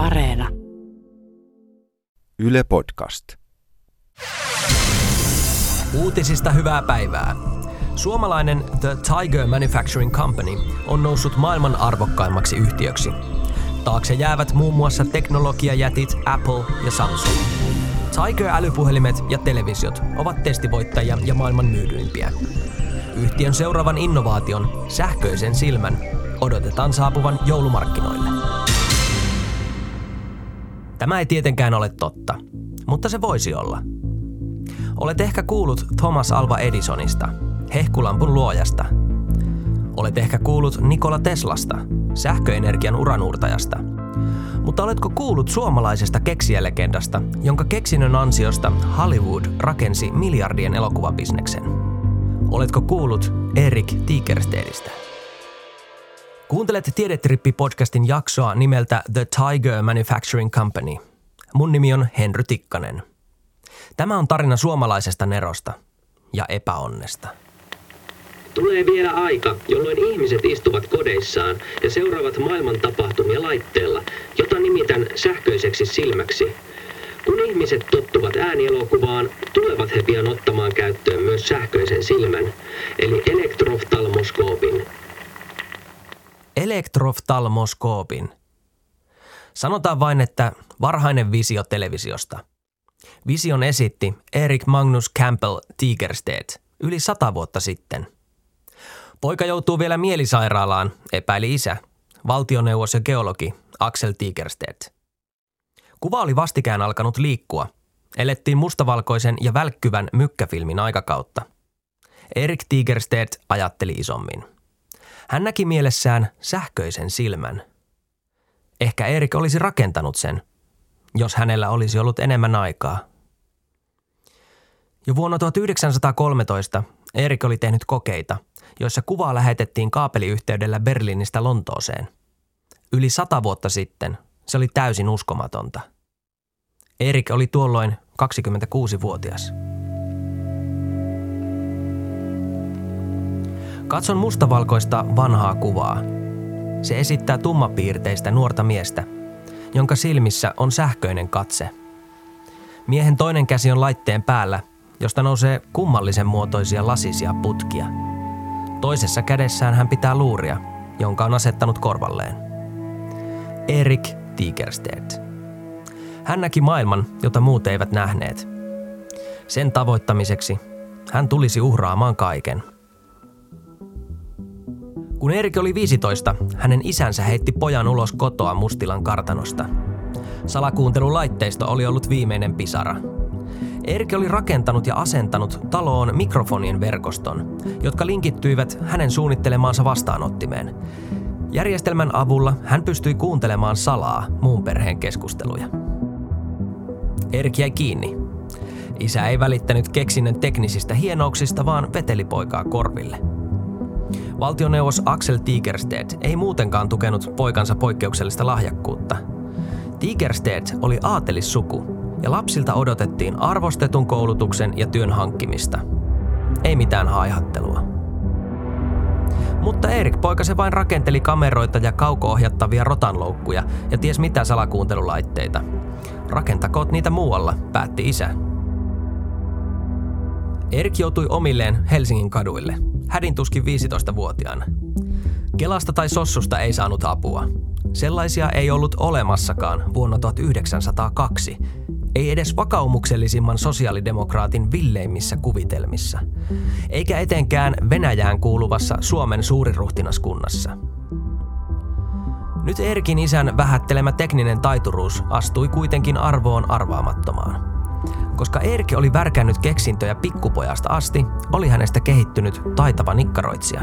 Areena. Yle Podcast. Uutisista hyvää päivää. Suomalainen The Tiger Manufacturing Company on noussut maailman arvokkaimmaksi yhtiöksi. Taakse jäävät muun muassa teknologiajätit Apple ja Samsung. Tiger-älypuhelimet ja televisiot ovat testivoittajia ja maailman myydyimpiä. Yhtiön seuraavan innovaation, sähköisen silmän, odotetaan saapuvan joulumarkkinoille. Tämä ei tietenkään ole totta, mutta se voisi olla. Olet ehkä kuullut Thomas Alva Edisonista, hehkulampun luojasta. Olet ehkä kuullut Nikola Teslasta, sähköenergian uranuurtajasta. Mutta oletko kuullut suomalaisesta keksijälegendasta, jonka keksinnön ansiosta Hollywood rakensi miljardien elokuvabisneksen? Oletko kuullut Erik Tigerstedistä? Kuuntelet Tiedetrippi-podcastin jaksoa nimeltä The Tiger Manufacturing Company. Mun nimi on Henry Tikkanen. Tämä on tarina suomalaisesta nerosta ja epäonnesta. Tulee vielä aika, jolloin ihmiset istuvat kodeissaan ja seuraavat maailman tapahtumia laitteella, jota nimitän sähköiseksi silmäksi. Kun ihmiset tottuvat äänielokuvaan, tulevat he pian ottamaan käyttöön myös sähköisen silmän, eli elektroftalmoskoopin. Elektroftalmoskoopin. Sanotaan vain, että varhainen visio televisiosta. Vision esitti Erik Magnus Campbell Tigersted yli sata vuotta sitten. Poika joutuu vielä mielisairaalaan, epäili isä, valtioneuvos ja geologi Axel Tigersted. Kuva oli vastikään alkanut liikkua. Elettiin mustavalkoisen ja välkkyvän mykkäfilmin aikakautta. Erik Tigersted ajatteli isommin. Hän näki mielessään sähköisen silmän. Ehkä Erik olisi rakentanut sen, jos hänellä olisi ollut enemmän aikaa. Jo vuonna 1913 Erik oli tehnyt kokeita, joissa kuvaa lähetettiin kaapeliyhteydellä Berliinistä Lontooseen. Yli sata vuotta sitten se oli täysin uskomatonta. Erik oli tuolloin 26-vuotias. Katson mustavalkoista vanhaa kuvaa. Se esittää tummapiirteistä nuorta miestä, jonka silmissä on sähköinen katse. Miehen toinen käsi on laitteen päällä, josta nousee kummallisen muotoisia lasisia putkia. Toisessa kädessään hän pitää luuria, jonka on asettanut korvalleen. Erik Tigersted. Hän näki maailman, jota muut eivät nähneet. Sen tavoittamiseksi hän tulisi uhraamaan kaiken – kun Erik oli 15, hänen isänsä heitti pojan ulos kotoa Mustilan kartanosta. Salakuuntelulaitteisto oli ollut viimeinen pisara. Erik oli rakentanut ja asentanut taloon mikrofonien verkoston, jotka linkittyivät hänen suunnittelemaansa vastaanottimeen. Järjestelmän avulla hän pystyi kuuntelemaan salaa muun perheen keskusteluja. Erik jäi kiinni. Isä ei välittänyt keksinnön teknisistä hienouksista, vaan veteli poikaa korville – Valtioneuvos Axel Tigersted ei muutenkaan tukenut poikansa poikkeuksellista lahjakkuutta. Tigersted oli aatelissuku ja lapsilta odotettiin arvostetun koulutuksen ja työn hankkimista. Ei mitään haihattelua. Mutta Erik poika se vain rakenteli kameroita ja kauko-ohjattavia rotanloukkuja ja ties mitä salakuuntelulaitteita. Rakentakoot niitä muualla, päätti isä. Erik joutui omilleen Helsingin kaduille – hädin tuskin 15-vuotiaana. Kelasta tai sossusta ei saanut apua. Sellaisia ei ollut olemassakaan vuonna 1902, ei edes vakaumuksellisimman sosiaalidemokraatin villeimmissä kuvitelmissa, eikä etenkään Venäjään kuuluvassa Suomen suuriruhtinaskunnassa. Nyt Erkin isän vähättelemä tekninen taituruus astui kuitenkin arvoon arvaamattomaan. Koska Erkki oli värkännyt keksintöjä pikkupojasta asti, oli hänestä kehittynyt taitava nikkaroitsija.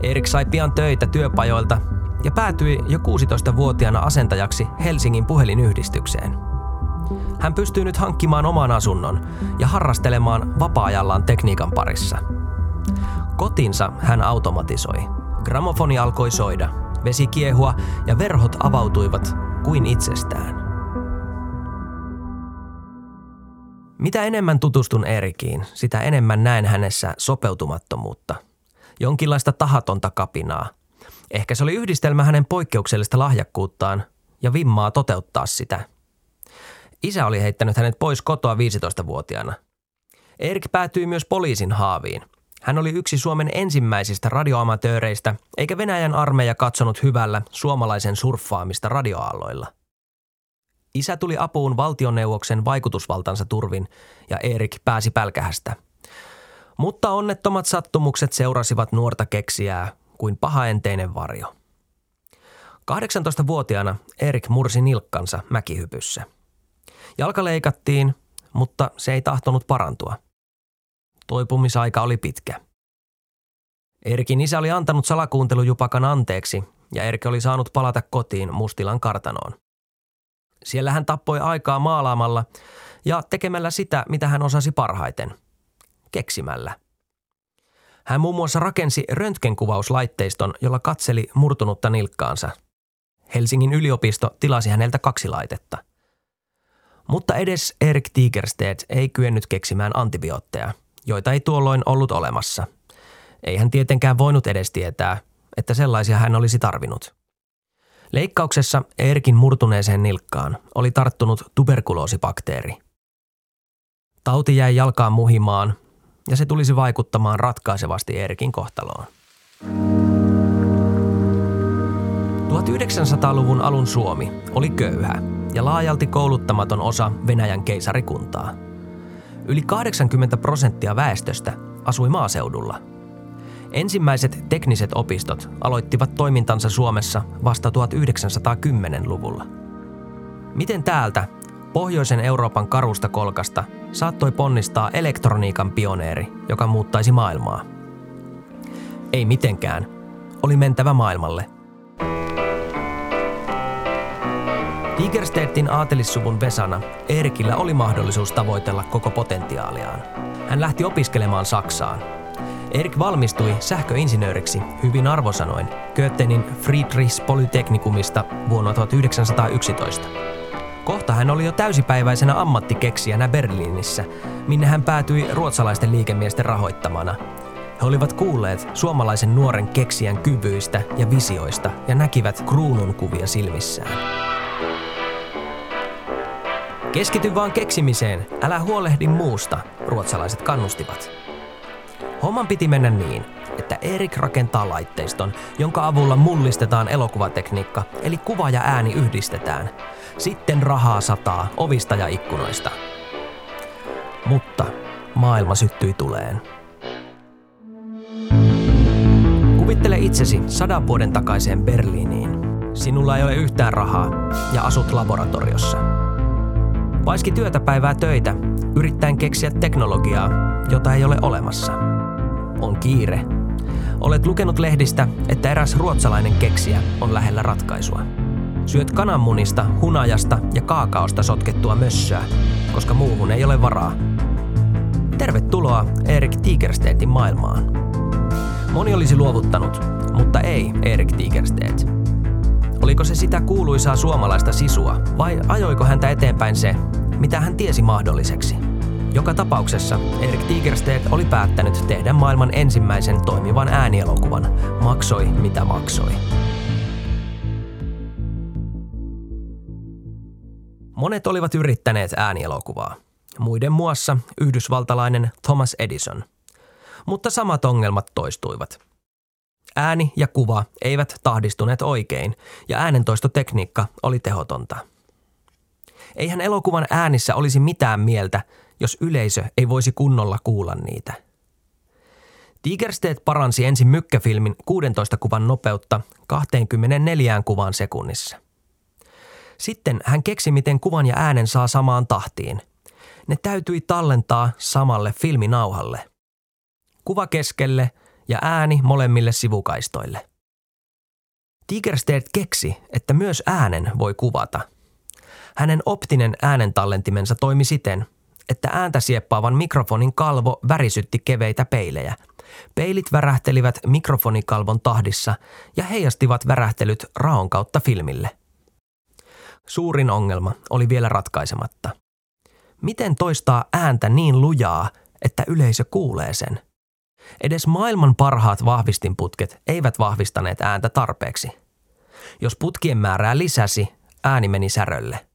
Erik sai pian töitä työpajoilta ja päätyi jo 16-vuotiaana asentajaksi Helsingin puhelinyhdistykseen. Hän pystyy nyt hankkimaan oman asunnon ja harrastelemaan vapaa-ajallaan tekniikan parissa. Kotinsa hän automatisoi. Gramofoni alkoi soida, vesi kiehua ja verhot avautuivat kuin itsestään. Mitä enemmän tutustun Erikiin, sitä enemmän näen hänessä sopeutumattomuutta. Jonkinlaista tahatonta kapinaa. Ehkä se oli yhdistelmä hänen poikkeuksellista lahjakkuuttaan ja vimmaa toteuttaa sitä. Isä oli heittänyt hänet pois kotoa 15-vuotiaana. Erik päätyi myös poliisin haaviin. Hän oli yksi Suomen ensimmäisistä radioamatööreistä, eikä Venäjän armeija katsonut hyvällä suomalaisen surffaamista radioaalloilla. Isä tuli apuun valtioneuvoksen vaikutusvaltansa turvin ja Erik pääsi pälkähästä. Mutta onnettomat sattumukset seurasivat nuorta keksijää kuin pahaenteinen varjo. 18-vuotiaana Erik mursi nilkkansa mäkihypyssä. Jalka leikattiin, mutta se ei tahtonut parantua. Toipumisaika oli pitkä. Erikin isä oli antanut salakuuntelujupakan anteeksi ja Erki oli saanut palata kotiin Mustilan kartanoon. Siellä hän tappoi aikaa maalaamalla ja tekemällä sitä, mitä hän osasi parhaiten, keksimällä. Hän muun muassa rakensi röntgenkuvauslaitteiston, jolla katseli murtunutta nilkkaansa. Helsingin yliopisto tilasi häneltä kaksi laitetta. Mutta edes Erik Tigerstedt ei kyennyt keksimään antibiootteja, joita ei tuolloin ollut olemassa. Ei hän tietenkään voinut edes tietää, että sellaisia hän olisi tarvinnut – Leikkauksessa Erkin murtuneeseen nilkkaan oli tarttunut tuberkuloosibakteeri. Tauti jäi jalkaan muhimaan ja se tulisi vaikuttamaan ratkaisevasti Erkin kohtaloon. 1900-luvun alun Suomi oli köyhä ja laajalti kouluttamaton osa Venäjän keisarikuntaa. Yli 80 prosenttia väestöstä asui maaseudulla – Ensimmäiset tekniset opistot aloittivat toimintansa Suomessa vasta 1910-luvulla. Miten täältä, pohjoisen Euroopan karusta kolkasta, saattoi ponnistaa elektroniikan pioneeri, joka muuttaisi maailmaa? Ei mitenkään. Oli mentävä maailmalle. Tigerstedtin aatelissuvun Vesana Erikillä oli mahdollisuus tavoitella koko potentiaaliaan. Hän lähti opiskelemaan Saksaan – Erik valmistui sähköinsinööriksi hyvin arvosanoin Göttenin Friedrichs Polytechnicumista vuonna 1911. Kohta hän oli jo täysipäiväisenä ammattikeksijänä Berliinissä, minne hän päätyi ruotsalaisten liikemiesten rahoittamana. He olivat kuulleet suomalaisen nuoren keksijän kyvyistä ja visioista ja näkivät kruunun kuvia silmissään. Keskity vaan keksimiseen, älä huolehdi muusta, ruotsalaiset kannustivat. Homman piti mennä niin, että Erik rakentaa laitteiston, jonka avulla mullistetaan elokuvatekniikka, eli kuva ja ääni yhdistetään. Sitten rahaa sataa ovista ja ikkunoista. Mutta maailma syttyi tuleen. Kuvittele itsesi sadan vuoden takaiseen Berliiniin. Sinulla ei ole yhtään rahaa ja asut laboratoriossa. Paiski työtä päivää töitä, yrittäen keksiä teknologiaa, jota ei ole olemassa – on kiire. Olet lukenut lehdistä, että eräs ruotsalainen keksijä on lähellä ratkaisua. Syöt kananmunista, hunajasta ja kaakaosta sotkettua mössöä, koska muuhun ei ole varaa. Tervetuloa Erik Tigerstedtin maailmaan. Moni olisi luovuttanut, mutta ei Erik Tigerstedt. Oliko se sitä kuuluisaa suomalaista sisua vai ajoiko häntä eteenpäin se, mitä hän tiesi mahdolliseksi? Joka tapauksessa Erik Tigerstedt oli päättänyt tehdä maailman ensimmäisen toimivan äänielokuvan, maksoi mitä maksoi. Monet olivat yrittäneet äänielokuvaa, muiden muassa yhdysvaltalainen Thomas Edison. Mutta samat ongelmat toistuivat. Ääni ja kuva eivät tahdistuneet oikein ja äänentoistotekniikka oli tehotonta. Eihän elokuvan äänissä olisi mitään mieltä, jos yleisö ei voisi kunnolla kuulla niitä. Tigerstedt paransi ensin mykkäfilmin 16 kuvan nopeutta 24 kuvaan sekunnissa. Sitten hän keksi, miten kuvan ja äänen saa samaan tahtiin. Ne täytyi tallentaa samalle filminauhalle. Kuva keskelle ja ääni molemmille sivukaistoille. Tigerstedt keksi, että myös äänen voi kuvata. Hänen optinen äänentallentimensa toimi siten, että ääntä sieppaavan mikrofonin kalvo värisytti keveitä peilejä. Peilit värähtelivät mikrofonikalvon tahdissa ja heijastivat värähtelyt raon kautta filmille. Suurin ongelma oli vielä ratkaisematta. Miten toistaa ääntä niin lujaa, että yleisö kuulee sen? Edes maailman parhaat vahvistinputket eivät vahvistaneet ääntä tarpeeksi. Jos putkien määrää lisäsi, ääni meni särölle.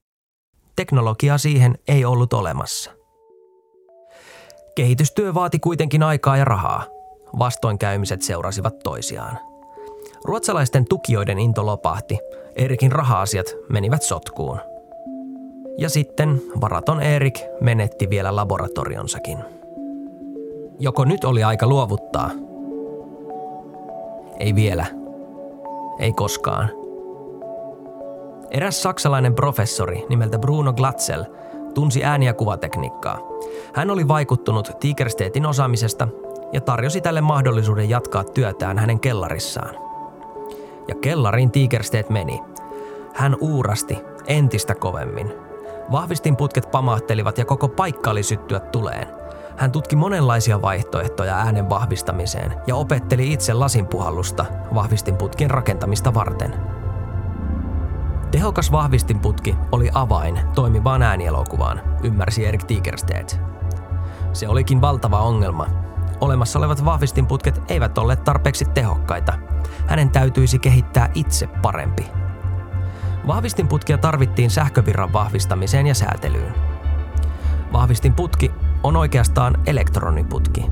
Teknologiaa siihen ei ollut olemassa. Kehitystyö vaati kuitenkin aikaa ja rahaa. Vastoinkäymiset seurasivat toisiaan. Ruotsalaisten tukijoiden into lopahti. Erikin raha-asiat menivät sotkuun. Ja sitten varaton Erik menetti vielä laboratorionsakin. Joko nyt oli aika luovuttaa? Ei vielä. Ei koskaan. Eräs saksalainen professori nimeltä Bruno Glatzel tunsi ääni- ja kuvatekniikkaa. Hän oli vaikuttunut Tigerstetin osaamisesta ja tarjosi tälle mahdollisuuden jatkaa työtään hänen kellarissaan. Ja kellariin Tigerstedt meni. Hän uurasti entistä kovemmin. Vahvistinputket pamahtelivat ja koko paikka oli syttyä tuleen. Hän tutki monenlaisia vaihtoehtoja äänen vahvistamiseen ja opetteli itse lasinpuhallusta vahvistinputkien rakentamista varten – Tehokas vahvistinputki oli avain toimivaan äänielokuvaan, ymmärsi Erik Tigerstedt. Se olikin valtava ongelma. Olemassa olevat vahvistinputket eivät olleet tarpeeksi tehokkaita. Hänen täytyisi kehittää itse parempi. Vahvistinputkia tarvittiin sähkövirran vahvistamiseen ja säätelyyn. Vahvistinputki on oikeastaan elektroniputki.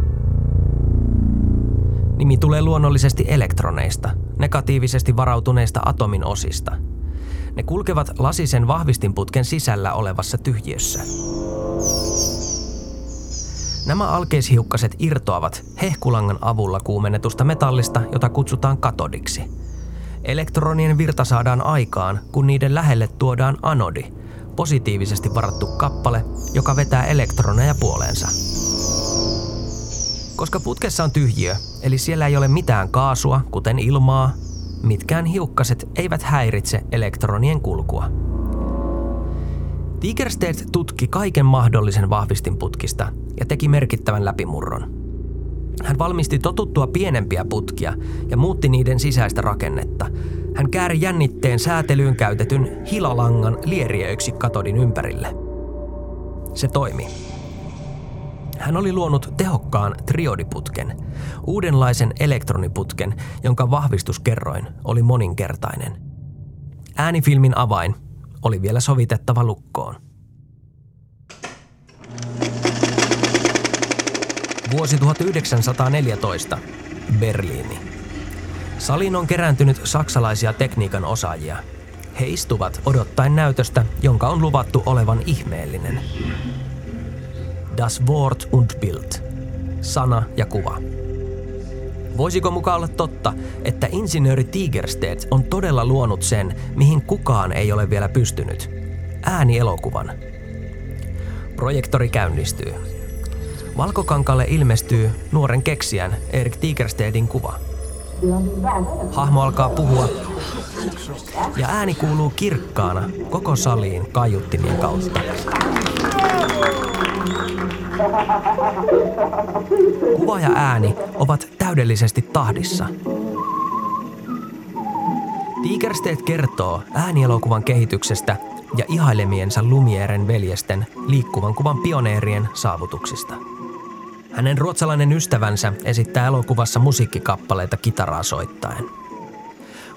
Nimi tulee luonnollisesti elektroneista, negatiivisesti varautuneista atomin osista – ne kulkevat lasisen vahvistinputken sisällä olevassa tyhjiössä. Nämä alkeishiukkaset irtoavat hehkulangan avulla kuumennetusta metallista, jota kutsutaan katodiksi. Elektronien virta saadaan aikaan, kun niiden lähelle tuodaan anodi, positiivisesti varattu kappale, joka vetää elektroneja puoleensa. Koska putkessa on tyhjiö, eli siellä ei ole mitään kaasua, kuten ilmaa, mitkään hiukkaset eivät häiritse elektronien kulkua. Tigerstedt tutki kaiken mahdollisen vahvistinputkista ja teki merkittävän läpimurron. Hän valmisti totuttua pienempiä putkia ja muutti niiden sisäistä rakennetta. Hän kääri jännitteen säätelyyn käytetyn hilalangan lieriöiksi katodin ympärille. Se toimi. Hän oli luonut tehokkaan triodiputken, uudenlaisen elektroniputken, jonka vahvistuskerroin oli moninkertainen. Äänifilmin avain oli vielä sovitettava lukkoon. Vuosi 1914. Berliini. Saliin on kerääntynyt saksalaisia tekniikan osaajia. He istuvat odottaen näytöstä, jonka on luvattu olevan ihmeellinen. Das Wort und Bild. Sana ja kuva. Voisiko mukaan olla totta, että insinööri Tigerstedt on todella luonut sen, mihin kukaan ei ole vielä pystynyt? Äänielokuvan. Projektori käynnistyy. Valkokankalle ilmestyy nuoren keksijän Erik Tigerstedin kuva. Hahmo alkaa puhua ja ääni kuuluu kirkkaana koko saliin kaiuttimien kautta. Kuva ja ääni ovat täydellisesti tahdissa. Tigerstedt kertoo äänielokuvan kehityksestä ja ihailemiensa Lumieren veljesten liikkuvan kuvan pioneerien saavutuksista. Hänen ruotsalainen ystävänsä esittää elokuvassa musiikkikappaleita kitaraa soittaen.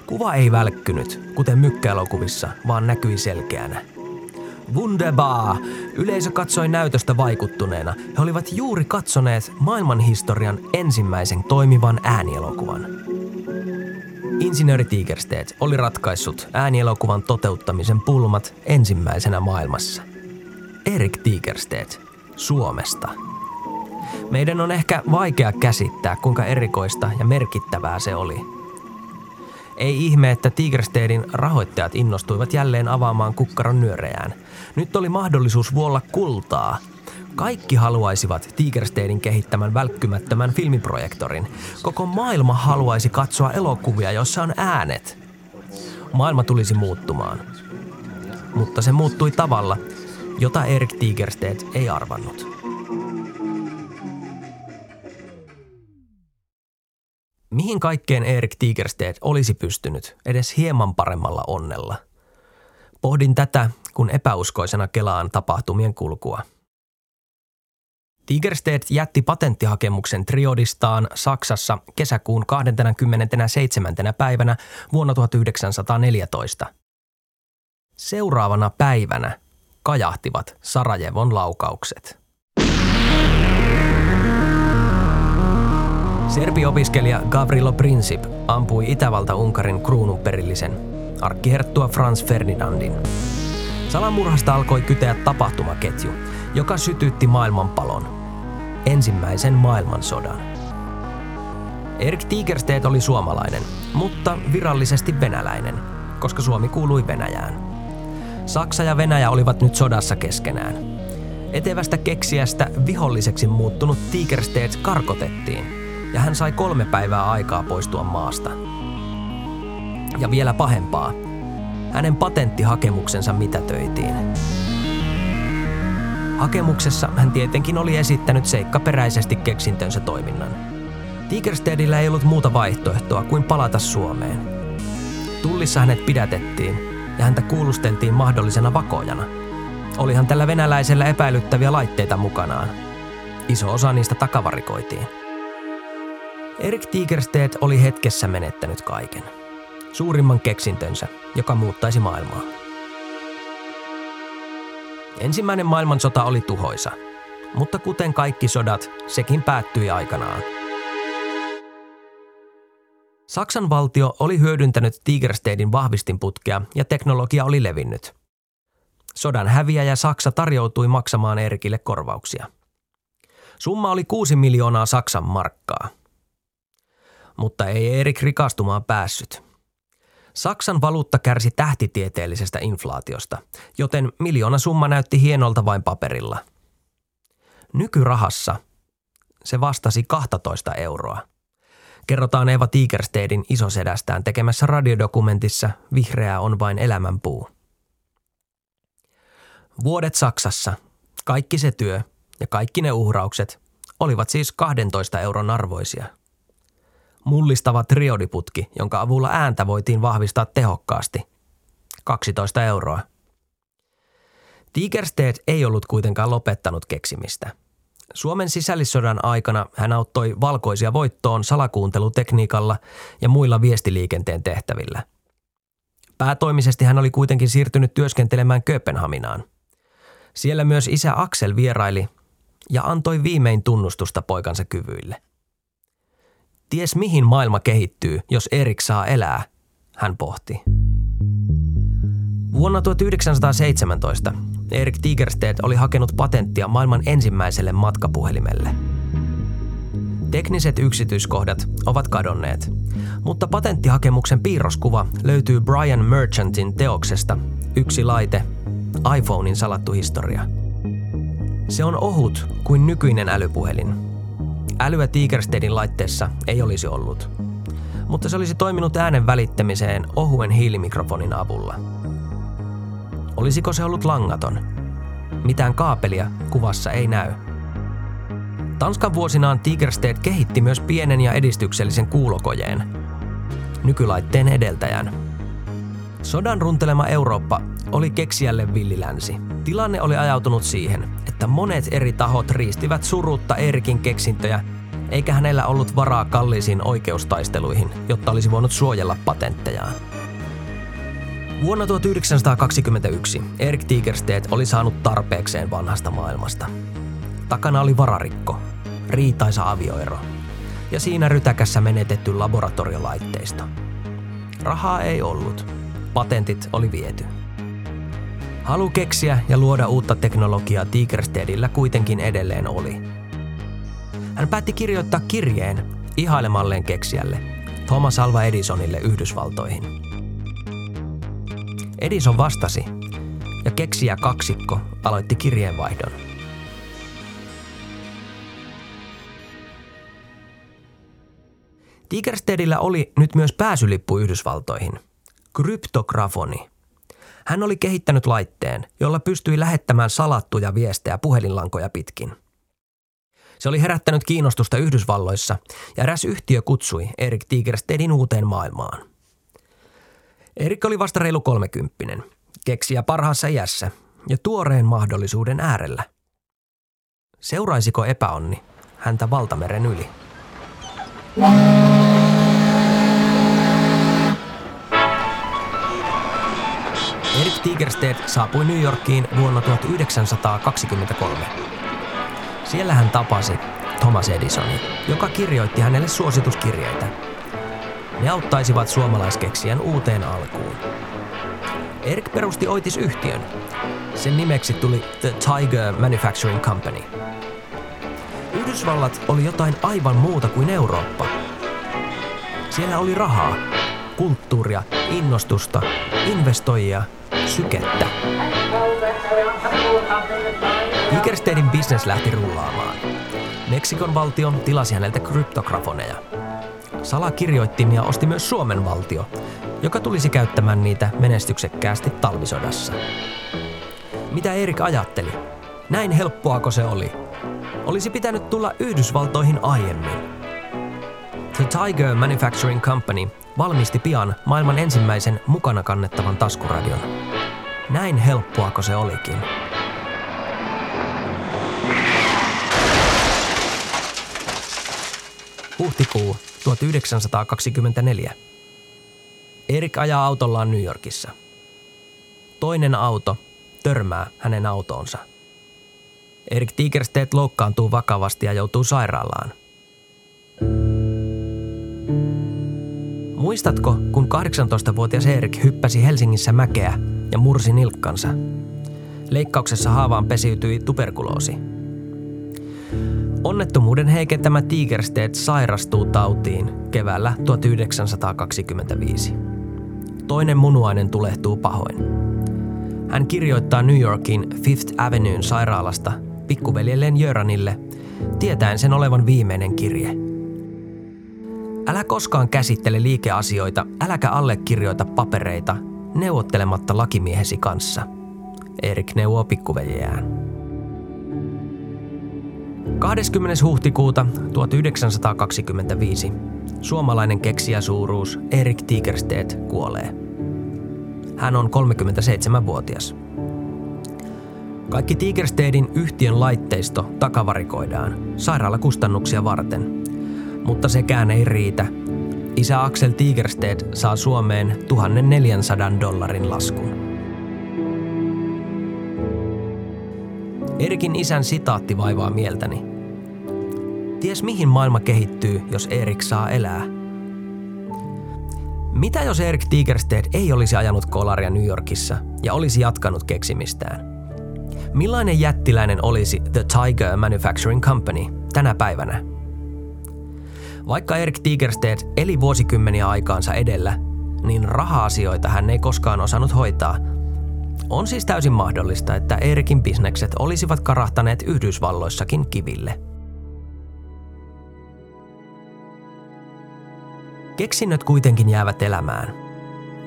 Kuva ei välkkynyt, kuten mykkäelokuvissa, vaan näkyi selkeänä – Wunderbar! Yleisö katsoi näytöstä vaikuttuneena. He olivat juuri katsoneet maailmanhistorian ensimmäisen toimivan äänielokuvan. Insinööri Tigerstedt oli ratkaissut äänielokuvan toteuttamisen pulmat ensimmäisenä maailmassa. Erik Tigerstedt, Suomesta. Meidän on ehkä vaikea käsittää, kuinka erikoista ja merkittävää se oli – ei ihme, että Tigerstedin rahoittajat innostuivat jälleen avaamaan kukkaron nyörejään. Nyt oli mahdollisuus vuolla kultaa. Kaikki haluaisivat Tigerstedin kehittämän välkkymättömän filmiprojektorin. Koko maailma haluaisi katsoa elokuvia, joissa on äänet. Maailma tulisi muuttumaan. Mutta se muuttui tavalla, jota Erik Tigerstedt ei arvannut. Mihin kaikkeen Erik Tigerstedt olisi pystynyt edes hieman paremmalla onnella? Pohdin tätä, kun epäuskoisena kelaan tapahtumien kulkua. Tigerstedt jätti patenttihakemuksen Triodistaan Saksassa kesäkuun 27. päivänä vuonna 1914. Seuraavana päivänä kajahtivat Sarajevon laukaukset. Serbi-opiskelija Gavrilo Princip ampui Itävalta-Unkarin kruununperillisen arkkiherttua Franz Ferdinandin. Salamurhasta alkoi kyteä tapahtumaketju, joka sytytti maailmanpalon. Ensimmäisen maailmansodan. Erik Tigerstedt oli suomalainen, mutta virallisesti venäläinen, koska Suomi kuului Venäjään. Saksa ja Venäjä olivat nyt sodassa keskenään. Etevästä keksiästä viholliseksi muuttunut Tigerstedt karkotettiin, ja hän sai kolme päivää aikaa poistua maasta. Ja vielä pahempaa, hänen patenttihakemuksensa mitätöitiin. Hakemuksessa hän tietenkin oli esittänyt seikkaperäisesti keksintönsä toiminnan. Tigerstedillä ei ollut muuta vaihtoehtoa kuin palata Suomeen. Tullissa hänet pidätettiin ja häntä kuulusteltiin mahdollisena vakojana. Olihan tällä venäläisellä epäilyttäviä laitteita mukanaan. Iso osa niistä takavarikoitiin. Erik Tigerstedt oli hetkessä menettänyt kaiken. Suurimman keksintönsä, joka muuttaisi maailmaa. Ensimmäinen maailmansota oli tuhoisa, mutta kuten kaikki sodat, sekin päättyi aikanaan. Saksan valtio oli hyödyntänyt Tigerstedin vahvistinputkea ja teknologia oli levinnyt. Sodan häviäjä Saksa tarjoutui maksamaan Erikille korvauksia. Summa oli 6 miljoonaa Saksan markkaa. Mutta ei Erik rikastumaan päässyt. Saksan valuutta kärsi tähtitieteellisestä inflaatiosta, joten miljoona summa näytti hienolta vain paperilla. Nykyrahassa se vastasi 12 euroa – kerrotaan Eva Tigerstedin isosedästään tekemässä radiodokumentissa Vihreää on vain elämänpuu. Vuodet Saksassa, kaikki se työ ja kaikki ne uhraukset olivat siis 12 euron arvoisia. Mullistava triodiputki, jonka avulla ääntä voitiin vahvistaa tehokkaasti. 12 euroa. Tigersted ei ollut kuitenkaan lopettanut keksimistä – Suomen sisällissodan aikana hän auttoi valkoisia voittoon salakuuntelutekniikalla ja muilla viestiliikenteen tehtävillä. Päätoimisesti hän oli kuitenkin siirtynyt työskentelemään Kööpenhaminaan. Siellä myös isä Aksel vieraili ja antoi viimein tunnustusta poikansa kyvyille. Ties mihin maailma kehittyy, jos Erik saa elää, hän pohti. Vuonna 1917 Erik Tigerstedt oli hakenut patenttia maailman ensimmäiselle matkapuhelimelle. Tekniset yksityiskohdat ovat kadonneet, mutta patenttihakemuksen piirroskuva löytyy Brian Merchantin teoksesta Yksi laite, iPhonein salattu historia. Se on ohut kuin nykyinen älypuhelin. Älyä Tigerstedin laitteessa ei olisi ollut, mutta se olisi toiminut äänen välittämiseen ohuen hiilimikrofonin avulla – Olisiko se ollut langaton? Mitään kaapelia kuvassa ei näy. Tanskan vuosinaan Tigerstedt kehitti myös pienen ja edistyksellisen kuulokojeen, nykylaitteen edeltäjän. Sodan runtelema Eurooppa oli keksijälle villilänsi. Tilanne oli ajautunut siihen, että monet eri tahot riistivät surutta Erikin keksintöjä, eikä hänellä ollut varaa kalliisiin oikeustaisteluihin, jotta olisi voinut suojella patenttejaan. Vuonna 1921 Erik Tigerstedt oli saanut tarpeekseen vanhasta maailmasta. Takana oli vararikko, riitaisa avioero ja siinä rytäkässä menetetty laboratoriolaitteisto. Rahaa ei ollut. Patentit oli viety. Halu keksiä ja luoda uutta teknologiaa Tigerstedillä kuitenkin edelleen oli. Hän päätti kirjoittaa kirjeen ihailemalleen keksijälle, Thomas Alva Edisonille Yhdysvaltoihin – Edison vastasi ja keksijä kaksikko aloitti kirjeenvaihdon. Tigerstedillä oli nyt myös pääsylippu Yhdysvaltoihin. Kryptografoni. Hän oli kehittänyt laitteen, jolla pystyi lähettämään salattuja viestejä puhelinlankoja pitkin. Se oli herättänyt kiinnostusta Yhdysvalloissa ja eräs yhtiö kutsui Erik Tigerstedin uuteen maailmaan – Erik oli vasta reilu kolmekymppinen, keksiä parhaassa iässä ja tuoreen mahdollisuuden äärellä. Seuraisiko epäonni häntä valtameren yli? Erik Erik Tigerstedt saapui New Yorkiin vuonna 1923. Siellä hän tapasi Thomas Edisonin, joka kirjoitti hänelle suosituskirjeitä. Ne auttaisivat suomalaiskeksijän uuteen alkuun. Erik perusti Oitis-yhtiön. Sen nimeksi tuli The Tiger Manufacturing Company. Yhdysvallat oli jotain aivan muuta kuin Eurooppa. Siellä oli rahaa, kulttuuria, innostusta, investoijia, sykettä. Tigerstedin bisnes lähti rullaamaan. Meksikon valtio tilasi häneltä kryptografoneja. Salakirjoittimia osti myös Suomen valtio, joka tulisi käyttämään niitä menestyksekkäästi talvisodassa. Mitä Erik ajatteli? Näin helppoako se oli? Olisi pitänyt tulla Yhdysvaltoihin aiemmin. The Tiger Manufacturing Company valmisti pian maailman ensimmäisen mukana kannettavan taskuradion. Näin helppoako se olikin? Huhtikuu 1924. Erik ajaa autollaan New Yorkissa. Toinen auto törmää hänen autoonsa. Erik Tigerstedt loukkaantuu vakavasti ja joutuu sairaalaan. Muistatko, kun 18-vuotias Erik hyppäsi Helsingissä mäkeä ja mursi nilkkansa? Leikkauksessa haavaan pesiytyi tuberkuloosi. Onnettomuuden heikentämä Tigerstedt sairastuu tautiin keväällä 1925. Toinen munuainen tulehtuu pahoin. Hän kirjoittaa New Yorkin Fifth Avenuen sairaalasta pikkuveljelleen Jöranille, tietäen sen olevan viimeinen kirje – Älä koskaan käsittele liikeasioita, äläkä allekirjoita papereita, neuvottelematta lakimiehesi kanssa. Erik neuvoo pikkuveljejään. 20. huhtikuuta 1925 suomalainen keksijäsuuruus Erik Tigerstedt kuolee. Hän on 37-vuotias. Kaikki Tigerstedin yhtiön laitteisto takavarikoidaan sairaalakustannuksia varten – mutta sekään ei riitä. Isä Axel Tigerstedt saa Suomeen 1400 dollarin laskun. Erikin isän sitaatti vaivaa mieltäni. Ties mihin maailma kehittyy, jos Erik saa elää. Mitä jos Erik Tigerstedt ei olisi ajanut kolaria New Yorkissa ja olisi jatkanut keksimistään? Millainen jättiläinen olisi The Tiger Manufacturing Company tänä päivänä? Vaikka Erik Tigerstedt eli vuosikymmeniä aikaansa edellä, niin raha-asioita hän ei koskaan osannut hoitaa. On siis täysin mahdollista, että Erikin bisnekset olisivat karahtaneet Yhdysvalloissakin kiville. Keksinnöt kuitenkin jäävät elämään.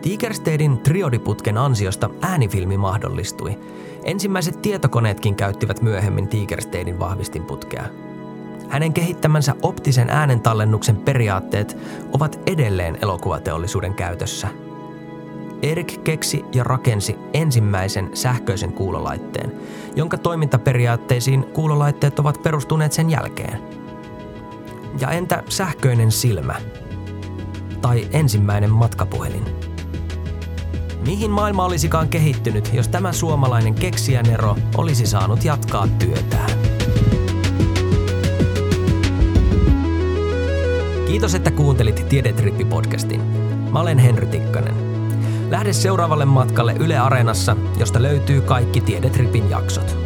Tigerstedin triodiputken ansiosta äänifilmi mahdollistui. Ensimmäiset tietokoneetkin käyttivät myöhemmin Tigerstedin vahvistinputkea. Hänen kehittämänsä optisen äänentallennuksen periaatteet ovat edelleen elokuvateollisuuden käytössä. Erik keksi ja rakensi ensimmäisen sähköisen kuulolaitteen, jonka toimintaperiaatteisiin kuulolaitteet ovat perustuneet sen jälkeen. Ja entä sähköinen silmä? Tai ensimmäinen matkapuhelin? Mihin maailma olisikaan kehittynyt, jos tämä suomalainen keksijänero olisi saanut jatkaa työtään? Kiitos, että kuuntelit Tiedetrippi-podcastin. Mä olen Henry Tikkanen. Lähde seuraavalle matkalle Yle Areenassa, josta löytyy kaikki Tiedetripin jaksot.